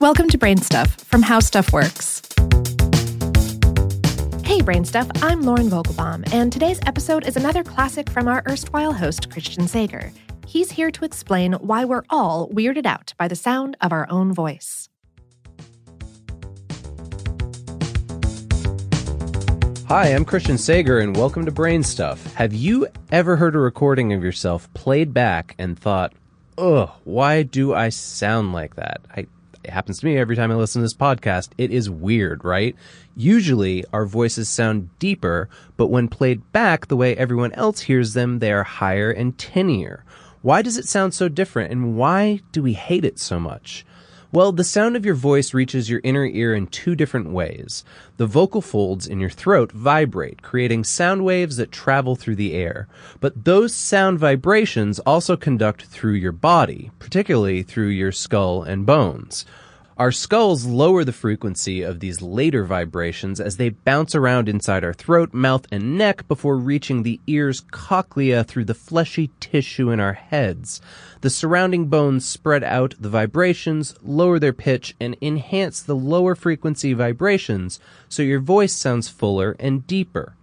Welcome to Brain Stuff from How Stuff Works. Hey, Brain Stuff, I'm Lauren Vogelbaum, and today's episode is another classic from our erstwhile host, Christian Sager. He's here to explain why we're all weirded out by the sound of our own voice. Hi, I'm Christian Sager, and welcome to Brain Stuff. Have you ever heard a recording of yourself played back and thought, ugh, why do I sound like that? I, it happens to me every time I listen to this podcast. It is weird, right? Usually our voices sound deeper, but when played back the way everyone else hears them, they are higher and tinnier. Why does it sound so different, and why do we hate it so much? Well, the sound of your voice reaches your inner ear in two different ways. The vocal folds in your throat vibrate, creating sound waves that travel through the air. But those sound vibrations also conduct through your body, particularly through your skull and bones. Our skulls lower the frequency of these later vibrations as they bounce around inside our throat, mouth, and neck before reaching the ear's cochlea through the fleshy tissue in our heads. The surrounding bones spread out the vibrations, lower their pitch, and enhance the lower frequency vibrations so your voice sounds fuller and deeper.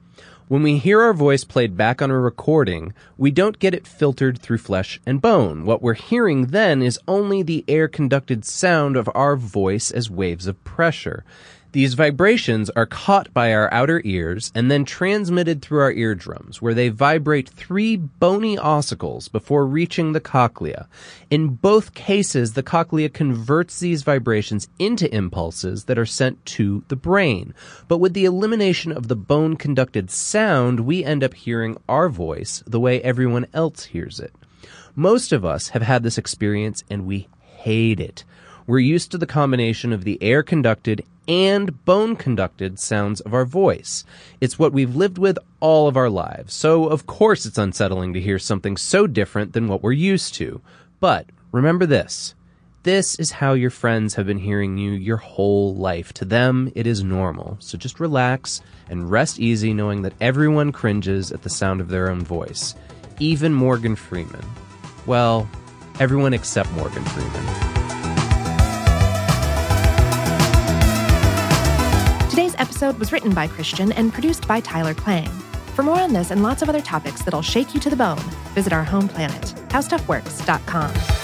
When we hear our voice played back on a recording, we don't get it filtered through flesh and bone. What we're hearing then is only the air conducted sound of our voice as waves of pressure. These vibrations are caught by our outer ears and then transmitted through our eardrums, where they vibrate three bony ossicles before reaching the cochlea. In both cases, the cochlea converts these vibrations into impulses that are sent to the brain. But with the elimination of the bone conducted sound, we end up hearing our voice the way everyone else hears it. Most of us have had this experience and we hate it. We're used to the combination of the air conducted and bone conducted sounds of our voice. It's what we've lived with all of our lives. So, of course, it's unsettling to hear something so different than what we're used to. But remember this. This is how your friends have been hearing you your whole life. To them, it is normal. So just relax and rest easy knowing that everyone cringes at the sound of their own voice. Even Morgan Freeman. Well, everyone except Morgan Freeman. Today's episode was written by Christian and produced by Tyler Klang. For more on this and lots of other topics that'll shake you to the bone, visit our home planet, howstuffworks.com.